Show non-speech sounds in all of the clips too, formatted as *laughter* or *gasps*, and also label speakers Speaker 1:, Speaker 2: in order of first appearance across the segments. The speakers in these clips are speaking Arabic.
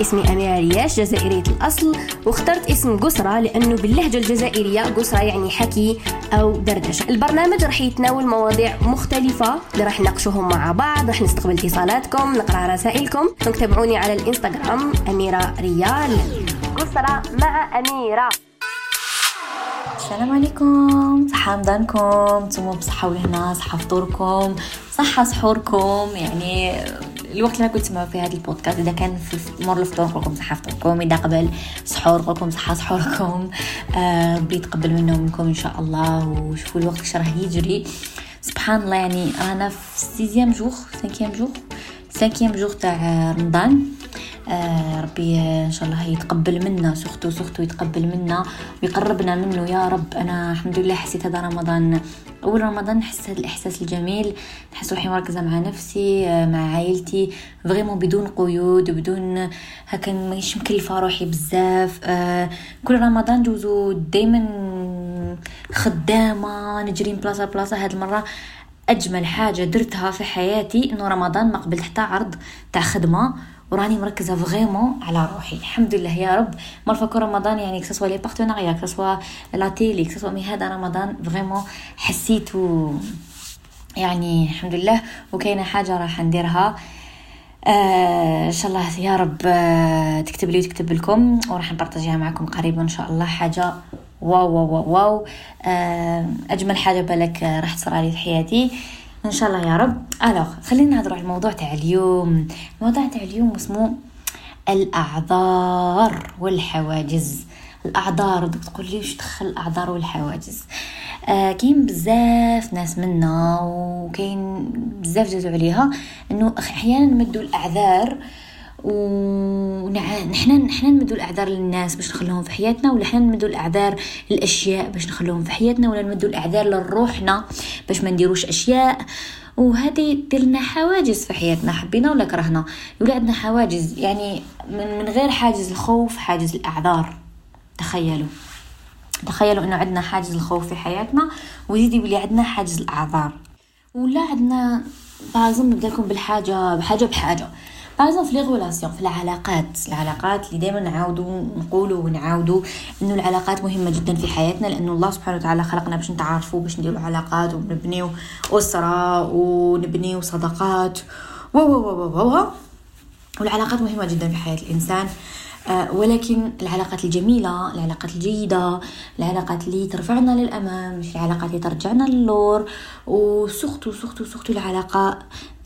Speaker 1: اسمي أميرة رياش جزائرية الأصل. واخترت اسم قسرة لأنه باللهجة الجزائرية قسرة يعني حكي أو دردشة. البرنامج راح يتناول مواضيع مختلفة اللي راح نناقشوهم مع بعض راح نستقبل اتصالاتكم نقرأ رسائلكم. دونك تابعوني على الإنستغرام أميرة ريال. قسرة مع أميرة.
Speaker 2: السلام عليكم. صحة رمضانكم نتوما بصحة ولهنا صحة فطوركم صحة سحوركم يعني الوقت اللي كنت تسمعوا فيه هذا البودكاست إذا كان في مور الفطور نقول صحة فطوركم إذا قبل سحور نقول صحة سحوركم آه ربي يتقبل منا ومنكم إن شاء الله. وشوفوا الوقت اش راه يجري. سبحان الله يعني رانا في sixième jour cinquième jour cinquième jour تاع رمضان. آه ربي إن شاء الله يتقبل منا surtout surtout يتقبل منا ويقربنا منه. يا رب أنا الحمد لله حسيت هذا رمضان أول رمضان نحس هذا الإحساس الجميل. نحس روحي مركزة مع نفسي آه مع عائلتي vraiment بدون قيود بدون هكا مانيش مكلفة روحي بزاف. آه كل رمضان جوزو دائما خدامة نجري من بلاصة لبلاصة. هاد المرة أجمل حاجة درتها في حياتي إنه رمضان ما قبلت حتى عرض تاع خدمة. وراني مركزة vraiment على روحي. الحمد لله يا رب. كل رمضان يعني كسوا لي بارتناريا كسوا la télé que ce soit mais هذا رمضان vraiment حسيت يعني الحمد لله. وكاينة حاجة راح نديرها. آه إن شاء الله يا رب آه تكتب لي وتكتب لكم. وراح نبارطاجيها معكم قريبا إن شاء الله. حاجة واو واو واو, واو. آه أجمل حاجة بالك راح تصير لي في حياتي. إن شاء الله يا رب. alors خلينا نهضروا على الموضوع تاع اليوم. الموضوع تاع اليوم اسمه الأعذار والحواجز. الأعذار بدك تقول لي واش دخل الأعذار والحواجز؟ آه كاين بزاف ناس منا وكاين بزاف جازوا عليها إنه أحيانا نمدوا الأعذار ونحنا نحنا نمدوا الأعذار للناس باش نخلوهم في حياتنا ولا حنا نمدوا الأعذار للأشياء باش نخلوهم في حياتنا ولا نمدوا الأعذار لروحنا باش ما نديروش أشياء. وهذه دير لنا حواجز في حياتنا حبينا ولا كرهنا؟ يولي عندنا حواجز يعني من, من غير حاجز الخوف حاجز الأعذار. تخيلوا. تخيلوا إنه عندنا حاجز الخوف في حياتنا ويزيد يولي عندنا حاجز الأعذار. ولا عندنا بازم نبدا لكم بالحاجة بحاجه بحاجة. بازم في لي غولاسيون في العلاقات العلاقات اللي دائما نعاودوا نقولوا ونعاودوا إنه العلاقات مهمة جدا في حياتنا لأنه الله سبحانه وتعالى خلقنا باش نتعارفوا باش نديروا علاقات ونبنيو أسرة ونبنيو صداقات. و و و و والعلاقات مهمة جدا في حياة الإنسان. آه، ولكن العلاقات الجميلة العلاقات الجيدة العلاقات اللي ترفعنا للأمام مش العلاقات اللي ترجعنا للور وسختو سختو سختو العلاقة.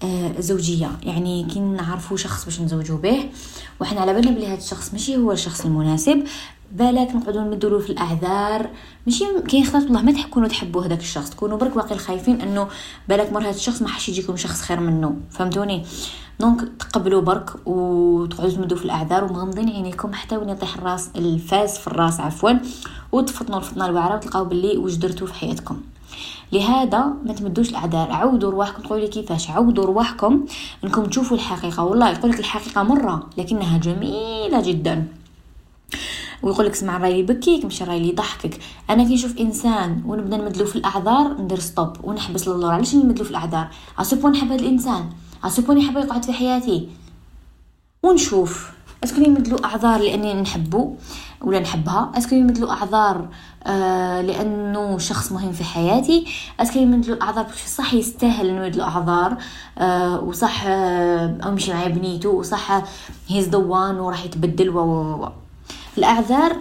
Speaker 2: آه، زوجية. يعني كي نعرفوا شخص باش نزوجوا به وحنا على بالنا بلي هذا الشخص ماشي هو الشخص المناسب بالك نقعدوا نمدوا في الأعذار. ماشي كاين خلاص والله ما تكونوا تحبوا هذاك الشخص. تكونوا برك واقي خايفين إنه بالك مور هذا الشخص ما راحش يجيكم شخص خير منه فهمتوني؟ donc تقبلوا برك وتقعدوا تمدوا في الأعذار ومغمضين عينيكم حتى وين يطيح الراس الفاس في الراس عفوا. وتفطنوا الفطنة الواعره وتلقاو باللي واش درتوا في حياتكم. لهذا ما تمدوش الأعذار. عودوا رواحكم تقولوا لي كيفاش؟ عودوا رواحكم إنكم تشوفوا الحقيقة. والله يقول لك الحقيقة مرة لكنها جميلة جدا. ويقول لك اسمع راي يبكيك مش راي يضحكك. أنا كي نشوف إنسان ونبدأ نمدلو في الأعذار ندير stop ونحبس للور علاش نمدلو في الأعذار؟ اسوبو نحب هذا الإنسان. اسوبو يحب يقعد في حياتي. ونشوف. est-ce que يمدلو أعذار لأني نحبو؟ ولا نحبها. est-ce que يمدلو أعذار آه لأنه شخص مهم في حياتي. est-ce que يمدلو أعذار صح يستاهل إنه يمدلو أعذار آه وصح آه امشي معايا بنيتو وصح هيز ذا وراح يتبدل و و الأعذار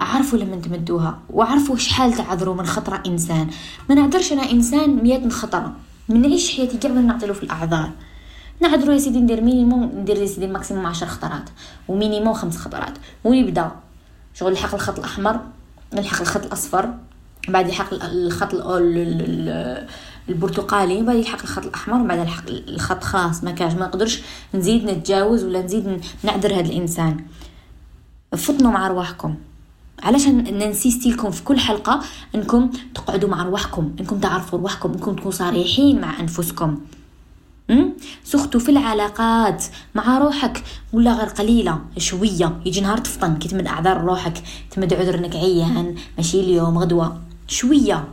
Speaker 2: عرفوا لما تمدوها وعرفوا شحال تعذروا من خطرة إنسان. ما نعذرش أنا إنسان ميات من خطرة. من نعيش حياتي كاع نعطيلو في الاعذار نعذرو يا سيدي ندير minimum ندير يا سيدي maximum عشر خطرات و minimum خمس خطرات ويبدا شغل يلحق الخط الأحمر يلحق الخط الأصفر بعد يلحق الخط البرتقالي بعد يلحق الخط الأحمر بعد يلحق الخط خلاص ما كاش ما نقدرش نزيد نتجاوز ولا نزيد نعذر هذا الإنسان. فطنوا مع رواحكم علاش ننسيستي لكم في كل حلقة إنكم تقعدوا مع رواحكم إنكم تعرفوا رواحكم إنكم تكونوا صريحين مع أنفسكم. سختو في العلاقات مع روحك. ولا غير قليلة شوية. يجي نهار تفطن كي تمد أعذار روحك تمد عذر انك عيان ماشي اليوم غدوة. شوية.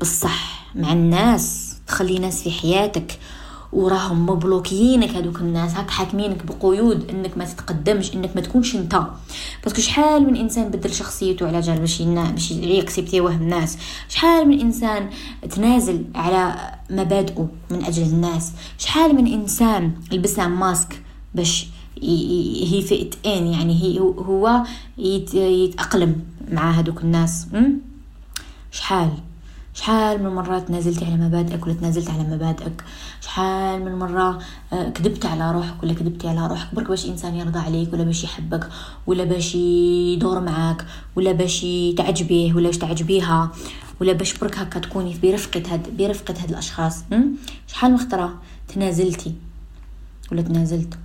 Speaker 2: بصح مع الناس. تخلي ناس في حياتك. وراهم مبلوكيينك هذوك الناس هاك حاكمينك بقيود إنك ما تتقدمش إنك ما تكونش أنت. parce que شحال من إنسان بدل شخصيته على جال باش باش يكسبتيوه الناس؟ شحال من إنسان تنازل على مبادئه من أجل الناس؟ شحال من إنسان لبس ماسك باش he fit in؟ يعني هي هو يتأقلم مع هذوك الناس. شحال؟ شحال من مرات تنازلتي على مبادئك ولا تنازلت على مبادئك؟ شحال من مرة آه، كذبت على روحك ولا كذبتي على روحك؟ برك باش إنسان يرضى عليك ولا باش يحبك ولا باش يدور معاك ولا باش تعجبيه ولا باش تعجبيها ولا باش برك هكا تكوني برفقة هاد برفقة هاد الأشخاص. شحال من خطرة تنازلتي ولا تنازلت؟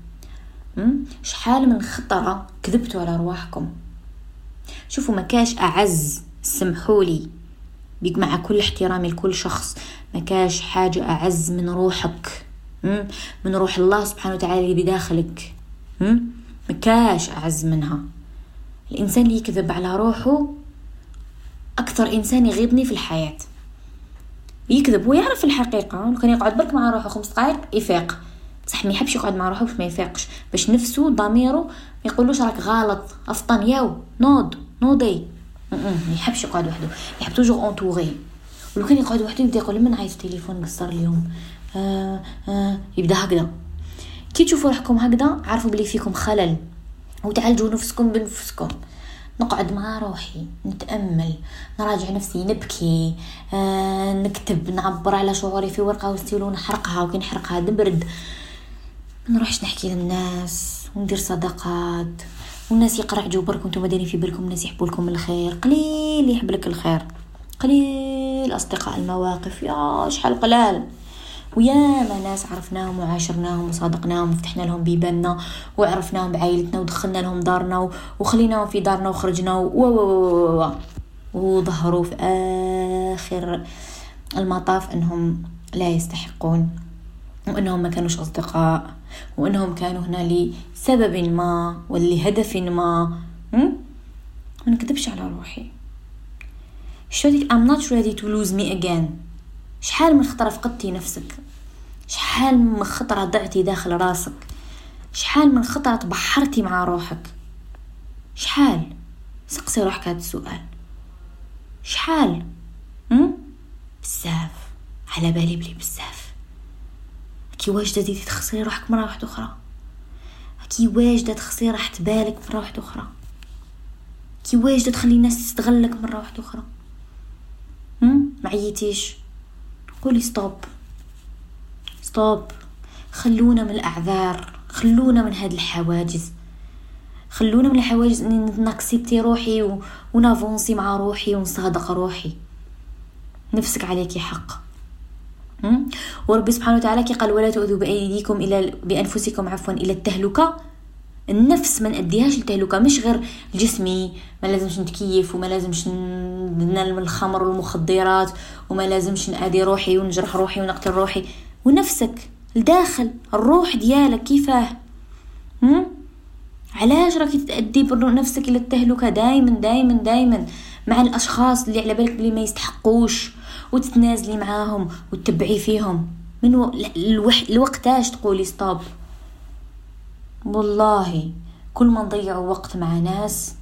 Speaker 2: شحال من خطرة كذبتوا على رواحكم؟ شوفوا ما كاش أعز سمحولي مع كل احترامي لكل شخص. ما كاش حاجة أعز من روحك من روح الله سبحانه وتعالى اللي بداخلك ما كاش أعز منها. الإنسان اللي يكذب على روحه أكثر إنسان يغيظني في الحياة. يكذب ويعرف الحقيقة كان يقعد برك مع روحه خمس دقايق يفيق. بصح ما يحبش يقعد مع روحه باش ما يفيقش باش نفسه ضميره ما يقولوش راك غلط أفطن ياو نوض نوضي. ما يحبش يقعد وحده يحب toujours entouré ولو كان يقعد وحده يبدأ يقول من نعيط تليفون نقصر اليوم؟ آه آه يبدأ هكذا. كي تشوفوا روحكم هكذا عرفوا بلي فيكم خلل. وتعالجوا نفسكم بنفسكم. نقعد مع روحي نتأمل نراجع نفسي نبكي. آه نكتب نعبر على شعوري في ورقة وستيلو نحرقها وكي نحرقها نبرد ما نروحش نحكي للناس وندير صداقات. والناس يقرعجوا برك وأنتم دايرين في بالكم الناس يحبوا لكم الخير. قليل يحب لك الخير. قليل أصدقاء المواقف. يا شحال قلال. وياما ناس عرفناهم وعاشرناهم وصادقناهم وفتحنا لهم بيباننا وعرفناهم بعائلتنا ودخلنا لهم دارنا وخليناهم في دارنا وخرجنا و و وظهروا في آخر المطاف أنهم لا يستحقون وأنهم ما كانوش أصدقاء. وإنهم كانوا هنا لسبب ما ولهدف ما. ما نكذبش على روحي. شو I'm not ready to lose me again. شحال من خطرة فقدتي نفسك؟ شحال من خطرة ضعتي داخل راسك؟ شحال من خطرة تبحرتي مع روحك؟ شحال؟ سقسي روحك هذا السؤال. شحال؟ بزاف. على بالي بلي بزاف. راكي واجدة تزيدي تخسري روحك مرة واحدة أخرى. راكي واجدة تخسري راحة بالك مرة واحدة أخرى. راكي واجدة تخلي الناس تستغلك مرة واحدة أخرى. معيتيش قولي stop stop خلونا من الأعذار. خلونا من هاد الحواجز. خلونا من الحواجز إني نكسبتي روحي و... ونافونسي مع روحي ونصادق روحي. نفسك عليكي حق. وربي سبحانه وتعالى كي قال ولا تؤذوا بأيديكم إلى بأنفسكم عفوا إلى التهلكة. النفس ما نأديهاش للتهلكة مش غير جسمي ما لازمش نتكيف وما لازمش ننال من الخمر والمخدرات وما لازمش نأذي روحي ونجرح روحي ونقتل روحي. ونفسك الداخل الروح ديالك كيفاه؟ علاش راكي تأدي نفسك إلى التهلكة؟ دايما دايما دايما. مع الأشخاص اللي على بالك بلي ما يستحقوش. وتتنازلي معاهم وتتبعي فيهم. من و... الوح... الوقتاش تقولي ستوب والله كل ما نضيعوا وقت مع ناس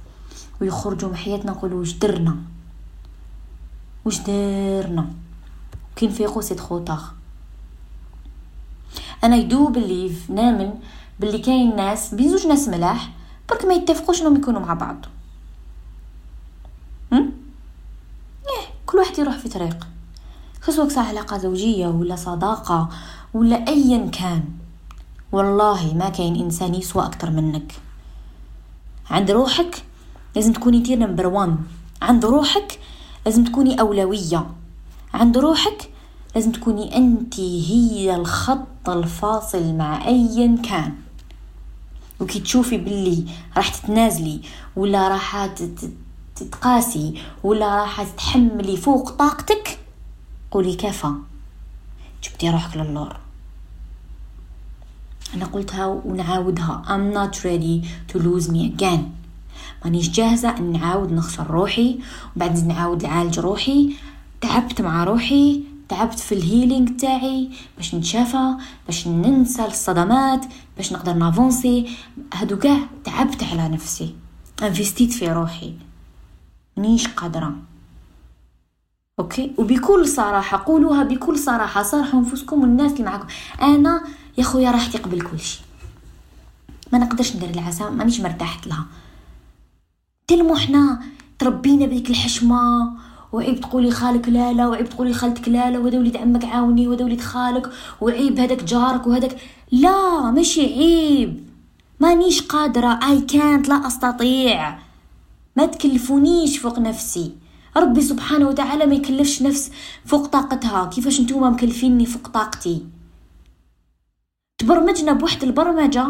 Speaker 2: ويخرجوا من حياتنا نقولوا واش درنا؟ واش درنا كي نفيقوا سي تخو أنا يدو بلي نامن باللي كاين ناس بين زوج ناس ملاح برك ما يتفقوش إنهم يكونوا مع بعض؟ إيه كل واحد يروح في طريق. خصوك علاقة زوجية ولا صداقة ولا أيا كان. والله ما كاين إنسان يسوى أكتر منك. عند روحك لازم تكوني your number one عند روحك لازم تكوني أولوية. عند روحك لازم تكوني أنت هي الخط الفاصل مع أيا كان. وكي تشوفي باللي راح تتنازلي ولا راح تتقاسي ولا راح تتحملي فوق طاقتك قولي كفى. جبتي روحك للور أنا قلتها ونعاودها. I'm not ready to lose me again. مانيش جاهزة أن نعاود نخسر روحي. وبعد نعاود نعالج روحي. تعبت مع روحي. تعبت في ال healing تاعي. باش نتشافى. باش ننسى الصدمات. باش نقدر نافونسي. هادو كاع تعبت على نفسي. انفستيت في روحي. مانيش قادرة. OK؟ وبكل صراحة قولوها بكل صراحة صارحوا نفوسكم والناس اللي معاكم أنا يا خويا راحتي قبل كل شيء. ما نقدرش ندير العسى مانيش مرتاحت لها. تلمو حنا تربينا بديك الحشمة وعيب تقولي خالك لا لا وعيب تقولي خالتك لا لا وهذا وليد عمك عاوني وهذا وليد خالك وعيب هذاك جارك وهذاك. لا ماشي عيب. مانيش قادرة اي كانت لا أستطيع. ما تكلفونيش فوق نفسي. ربي سبحانه وتعالى ما يكلفش نفس فوق طاقتها. كيفاش نتوما مكلفيني فوق طاقتي؟ تبرمجنا بوحد البرمجة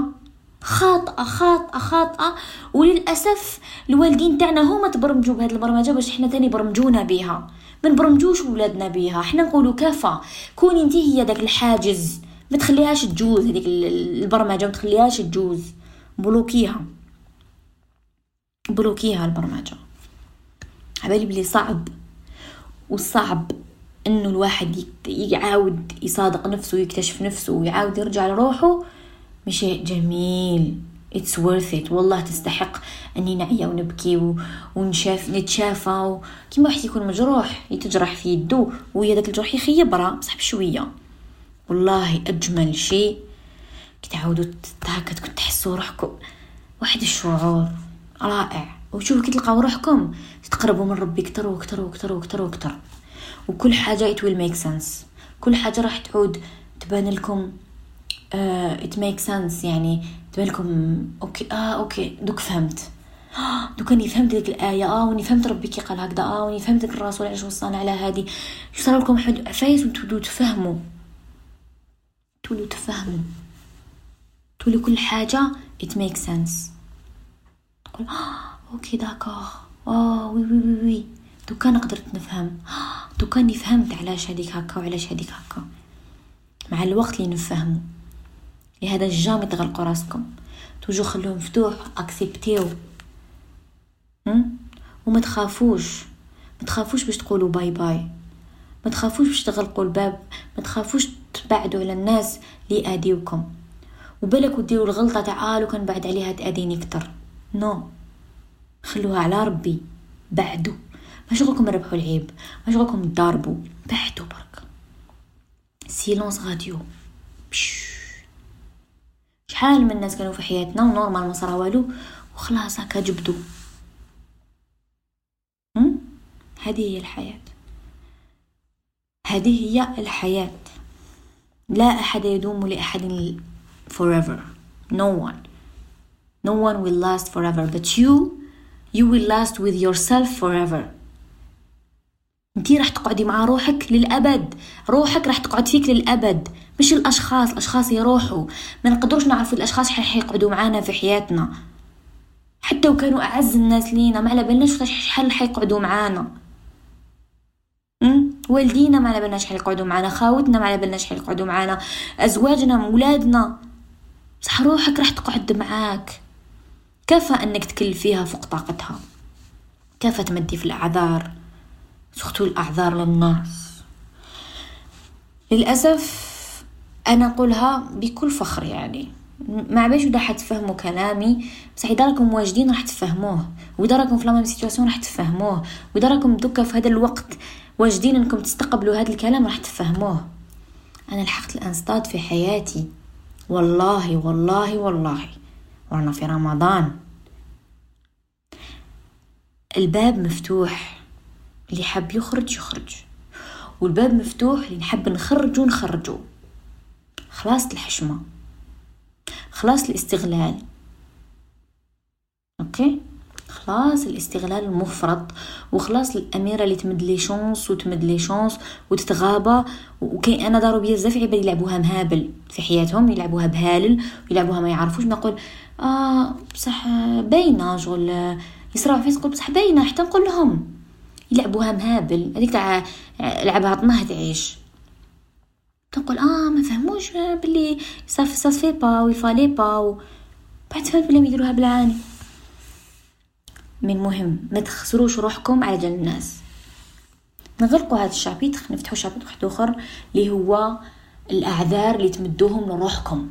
Speaker 2: خاطئة خاطئة خاطئة وللأسف الوالدين تاعنا هما تبرمجوا بهذه البرمجة باش حنا تاني برمجونا بيها. ما نبرمجوش ولادنا بيها. حنا نقولوا كفى كوني انت هي داك الحاجز. ما تخليهاش تجوز هذيك البرمجة ما تخليهاش تجوز. بلوكيها. بلوكيها البرمجة. عبالي بلي صعب. والصعب إنه الواحد يعاود يصادق نفسه ويكتشف نفسه ويعاود يرجع لروحه. شيء جميل. It's worth it. والله تستحق اني نعيا ونبكي و... ونشاف نتشافى. كيما واحد يكون مجروح يتجرح في يدو ويا داك الجرح يخيبرا بصح بشويه والله أجمل شيء كتعاودوا هكا تكون تحسوا روحكم. واحد الشعور رائع. وشوفوا كي تلقاو روحكم تقربوا من ربي كتر وكتر وكتر وكتر وكتر. وكل حاجة it will make sense. كل حاجة راح تعود تبان لكم it make sense يعني تبان لكم OK آه OK دوك فهمت. *gasps* دوك أني فهمت ديك الآية آه وني فهمت ربي كي قال هكذا آه وني فهمت ديك الرسول علاش وصانا على هادي. صار لكم حد عفايس وتبدو تفهموا. تولوا تفهموا. تولي كل حاجة it makes sense تقول okay d'accord. آه oui oui oui oui. دوكا قدرت نفهم. *gasps* دوكا فهمت علاش هذيك هكا وعلاش هذيك هكا مع الوقت اللي نفهموا لهذا jamais تغلقوا راسكم. toujours خلوه مفتوح أكسبتيو. وما تخافوش. ما تخافوش باش تقولوا bye bye. ما تخافوش باش تغلقوا الباب. ما تخافوش تبعدوا على الناس اللي آديوكم. وبالك وديروا الغلطة تاع لو كان بعد عليها تاديني أكثر non. non. خلوها على ربي بعدوا ما شغلكم ربحوا العيب ما شغلكم تضاربوا بعدوا برك. silence radio. شحال من الناس كانوا في حياتنا و normal ما صرا والو وخلاص هكا جبدو. هذه هي الحياة. هذه هي الحياة. لا أحد يدوم لأحد forever. No one. No one will last forever. But you you will last with yourself forever. انتي راح تقعدي مع روحك للأبد. روحك راح تقعد فيك للأبد مش الأشخاص. الأشخاص يروحوا. ما نقدروش نعرفوا الأشخاص شحال حيقعدوا معانا في حياتنا. حتى وكانوا أعز الناس لينا ما على بالناش شحال حيقعدوا معانا. والدينا ما على بالناش شحال يقعدوا معانا خاوتنا ما على بالناش شحال يقعدوا معانا أزواجنا ولادنا بصح روحك راح تقعد معاك. كفى أنك تكلفيها فوق طاقتها؟ كفى تمدي في الأعذار؟ سختو الأعذار للناس. للأسف أنا نقولها بكل فخر يعني. ما باش ودا حتفهموا كلامي. بصح إذا راكم واجدين راح تفهموه. وإذا راكم في لاميم سيتواسيون راح تفهموه. وإذا راكم دوكا في هذا الوقت واجدين إنكم تستقبلوا هذا الكلام راح تفهموه. أنا لحقت الانستاد في حياتي. والله والله والله. وأنا في رمضان. الباب مفتوح. اللي حاب يخرج يخرج. والباب مفتوح اللي نحب نخرجو نخرجو خلاص الحشمة. خلاص الاستغلال. okay؟ خلاص الاستغلال المفرط. وخلاص الأميرة اللي تمد les chances وتمد les chances وتتغابى. وكاين أنا داروا بزاف عباد يلعبوها مهابل. في حياتهم يلعبوها بهالل ويلعبوها ما يعرفوش. نقول آه بصح باينة شغل. يصراو في تقول بصح باينة حتى نقول لهم يلعبوها مهابل. هذيك تاع لعبها طنه تعيش. تنقول آه ما فهموش بلي صافي صافي با ويفالي با و... بعد فهمت بلي يديروها بالعاني. من مهم ما تخسروش روحكم على جال الناس. نغلقوا هذا الشابيتر نفتحوا شابيتر واحد آخر اللي هو الأعذار اللي تمدوهم لروحكم.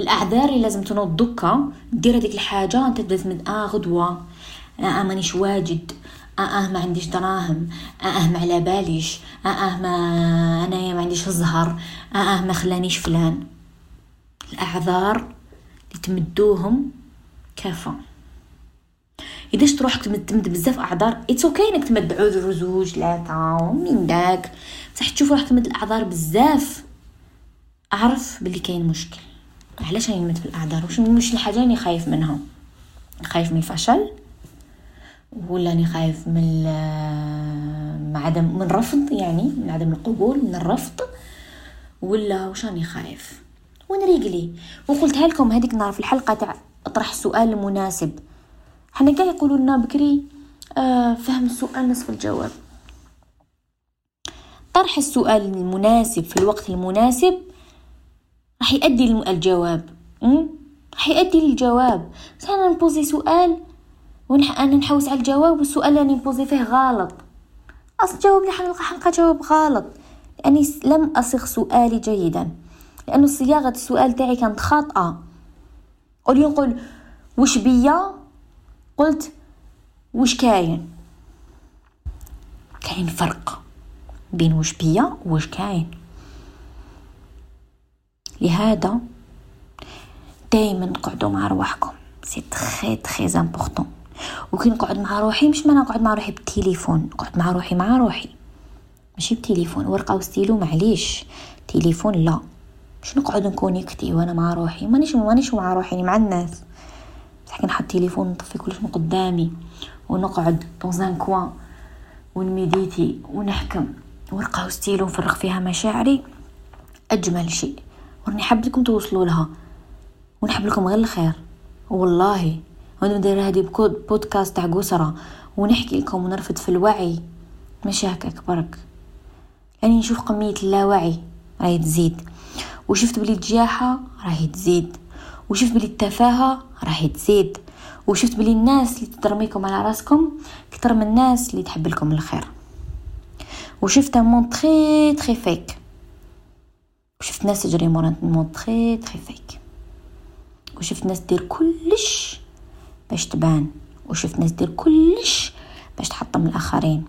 Speaker 2: الأعذار اللي لازم تنوض دكا دير هذيك الحاجة أنت تبدأ تمد آه غدوة. آه مانيش واجد. آه آه ما عنديش دراهم. آه آه ما على باليش. آه ما انايا ما عنديش الزهر آه ما خلانيش فلان. الأعذار اللي تمدوهم كافة. إذا تروح تمد بزاف أعذار it's okay إنك تمد عذر زوج ثلاثة من داك. بصح تشوف روحك تمد الأعذار بزاف أعرف باللي كاين مشكل. علاش راني نمد في الأعذار؟ واش مش الحاجة اللي خايف منها؟ خايف من الفشل؟ ولا راني خايف من من عدم من رفض يعني من عدم القبول من الرفض؟ ولا واش راني خايف؟ ونريقلي وقلتها لكم هذيك النهار في الحلقة تاع اطرح السؤال المناسب حنا كاع يقولوا لنا بكري آه فهم السؤال نصف الجواب. طرح السؤال المناسب في الوقت المناسب راح يؤدي الجواب. راح يؤدي للجواب. بس أنا نبوزي سؤال ونح أنا نحوس على الجواب والسؤال اللي نبوزي فيه غلط. أصل جاوب لي حلقه حلقه جواب غلط. لأني لم اصيغ سؤالي جيدا. لأنه صياغة السؤال تاعي كانت خاطئة. قولي نقول وش بيا؟ قلت وش كاين؟ كاين فرق بين وش بيا وش كاين. لهذا دائما قعدوا مع رواحكم. c'est très très important وكي نقعد مع روحي مش ما نقعد مع روحي بالتليفون نقعد مع روحي مع روحي. ماشي بتليفون. ورقة وستيلو معليش. تليفون لا. مش نقعد نكونيكتي وأنا مع روحي. مانيش مانيش مع روحي مع الناس. بصح نحط تليفون نطفي كلش من قدامي ونقعد دون كوان ونميديتي ونحكم. ورقة وستيلو نفرغ فيها مشاعري. أجمل شيء. وراني حاب لكم توصلوا لها. ونحب لكم غير الخير. والله وأنا ندير هذه بودكاست تاع قسرة ونحكي لكم ونرفد في الوعي. ماشي هكاك برك يعني نشوف كمية اللاوعي راهي تزيد. وشفت بلي الجياحة راهي تزيد. وشفت بلي التفاهة راهي تزيد. وشفت بلي الناس اللي ترميكم على راسكم كتر من الناس اللي تحب لكم الخير. وشفت monde très très fake وشفت ناس تجري مورا monde très très fake. وشفت ناس دير كلش باش تبان. وشفت ناس دير كلش باش تحطم الآخرين.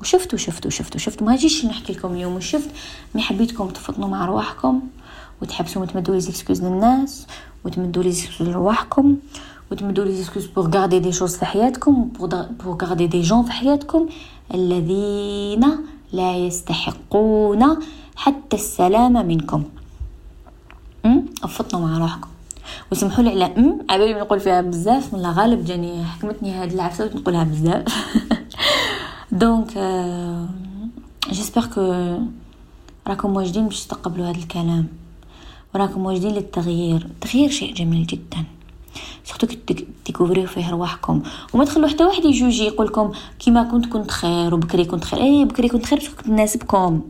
Speaker 2: وشفت وشفت وشفت وشفت. ما جيش نحكي لكم اليوم. وشفت ما حبيتكم تفطنوا مع رواحكم وتحبسوا وتمدوا les excuses للناس وتمدوا les excuses لرواحكم وتمدوا les excuses pour garder des choses في حياتكم pour garder des gens في حياتكم الذين لا يستحقون حتى السلامة منكم. أفطنوا مع روحكم. وسمحوا لي على ام عبالي نقول فيها بزاف من غالب جاني حكمتني هاد العفسة نقولها بزاف. donc j'espère que راكم واجدين باش تقبلوا هذا الكلام. وراكم واجدين للتغيير. التغيير شيء جميل جدا. surtout كي تيكوفريو فيه رواحكم. وما تخلوا حتى واحد يجوجي يقول لكم كيما كنت كنت خير وبكري كنت خير. اي بكري كنت خير باش كنت ناسبكم.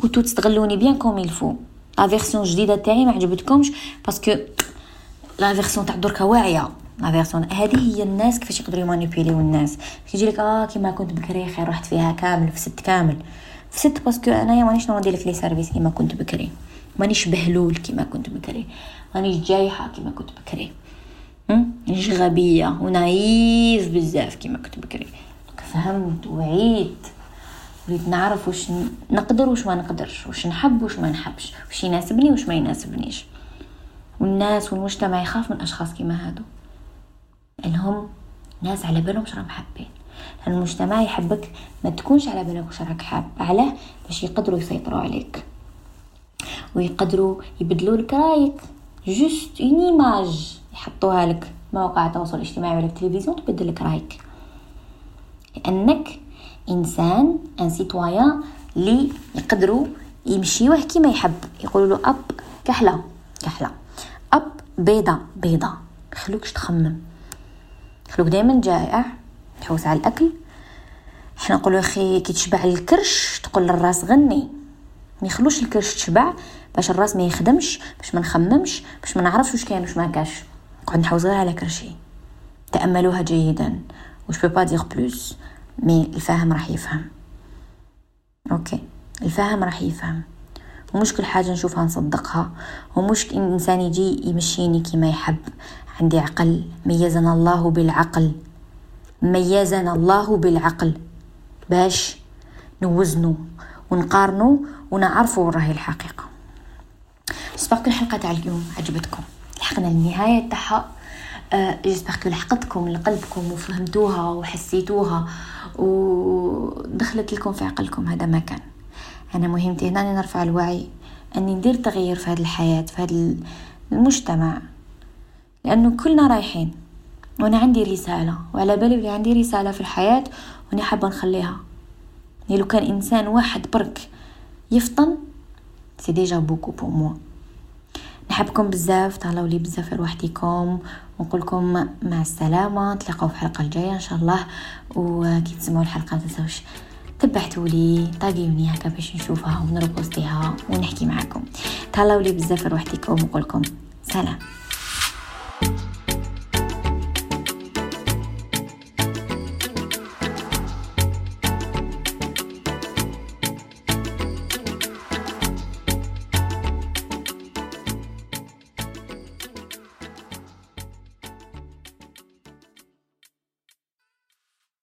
Speaker 2: كنتو تستغلوني bien comme il faut la version جديدة تاعي ما عجبتكمش parce que la version تاع دركا واعية. la version هذه هي الناس كيفاش يقدروا يمانيبيليو الناس. كيجي لك آه كيما كنت بكري خير رحت فيها كامل فسدت كامل. فسدت parce que أنايا مانيش نوضي لك les services كيما كنت بكري. مانيش بهلول كيما كنت بكري. مانيش جايحة كيما كنت بكري. مانيش غبية. و naïve بزاف كيما كنت بكري. فهمت وعيت. وليت نعرف واش نقدر واش ما نقدرش واش نحب واش ما نحبش واش يناسبني واش ما يناسبنيش. والناس والمجتمع يخاف من أشخاص كيما هادو. لأنهم ناس على بالهم راهم حابين. المجتمع يحبك ما تكونش على بالك واش راك حاب علاه باش يقدروا يسيطروا عليك. ويقدروا يبدلوا لك رأيك. juste une image يحطوها لك. مواقع التواصل الاجتماعي ولا التلفزيون تبدل لك رأيك. لأنك إنسان un citoyen اللي يقدروا يمشيوه كيما يحب. يقولوا له أب كحلة. كحلة. أب بيضة. بيضة. خلوكش تخمم. خلوك دائما جائع. تحوس على الأكل. حنا نقولوا أخي كي تشبع الكرش تقول للراس غني. ما يخلوش الكرش تشبع باش الراس ما يخدمش باش ما نخممش باش ما نعرفش واش كاين واش ما كاش. نقعد نحوس غير على كرشي. تأملوها جيدا. je peux pas dire plus mais الفاهم راح يفهم. OK. الفاهم راح يفهم. ومش كل حاجة نشوفها نصدقها. ومش إنسان يجي يمشيني كما يحب. عندي عقل. ميزنا الله بالعقل. ميزنا الله بالعقل. باش نوزنو ونقارنو ونعرفوا راهي الحقيقة. j'espère الحلقة تاع اليوم عجبتكم. لحقنا النهاية تاعها. j'espère que لحقتكم لقلبكم وفهمتوها وحسيتوها. ودخلت لكم في عقلكم هذا ما كان. أنا مهمتي هنا أني نرفع الوعي أني ندير تغيير في هذه الحياة في هذا المجتمع. لأنه كلنا رايحين وأنا عندي رسالة وعلى بالي بلي عندي رسالة في الحياة وأنا حابة نخليها. لو كان إنسان واحد برك يفطن c'est déjà beaucoup pour moi نحبكم بزاف تهلاو لي بزاف روحتكم ونقولكم مع السلامة تلاقاو في الحلقة الجاية إن شاء الله. وكي تسمعوا الحلقة ما تنساوش تبعتوا لي طاقيوني هكا باش نشوفها ونربوستيها ونحكي معاكم. تهلاو لي بزاف روحتكم ونقولكم سلام.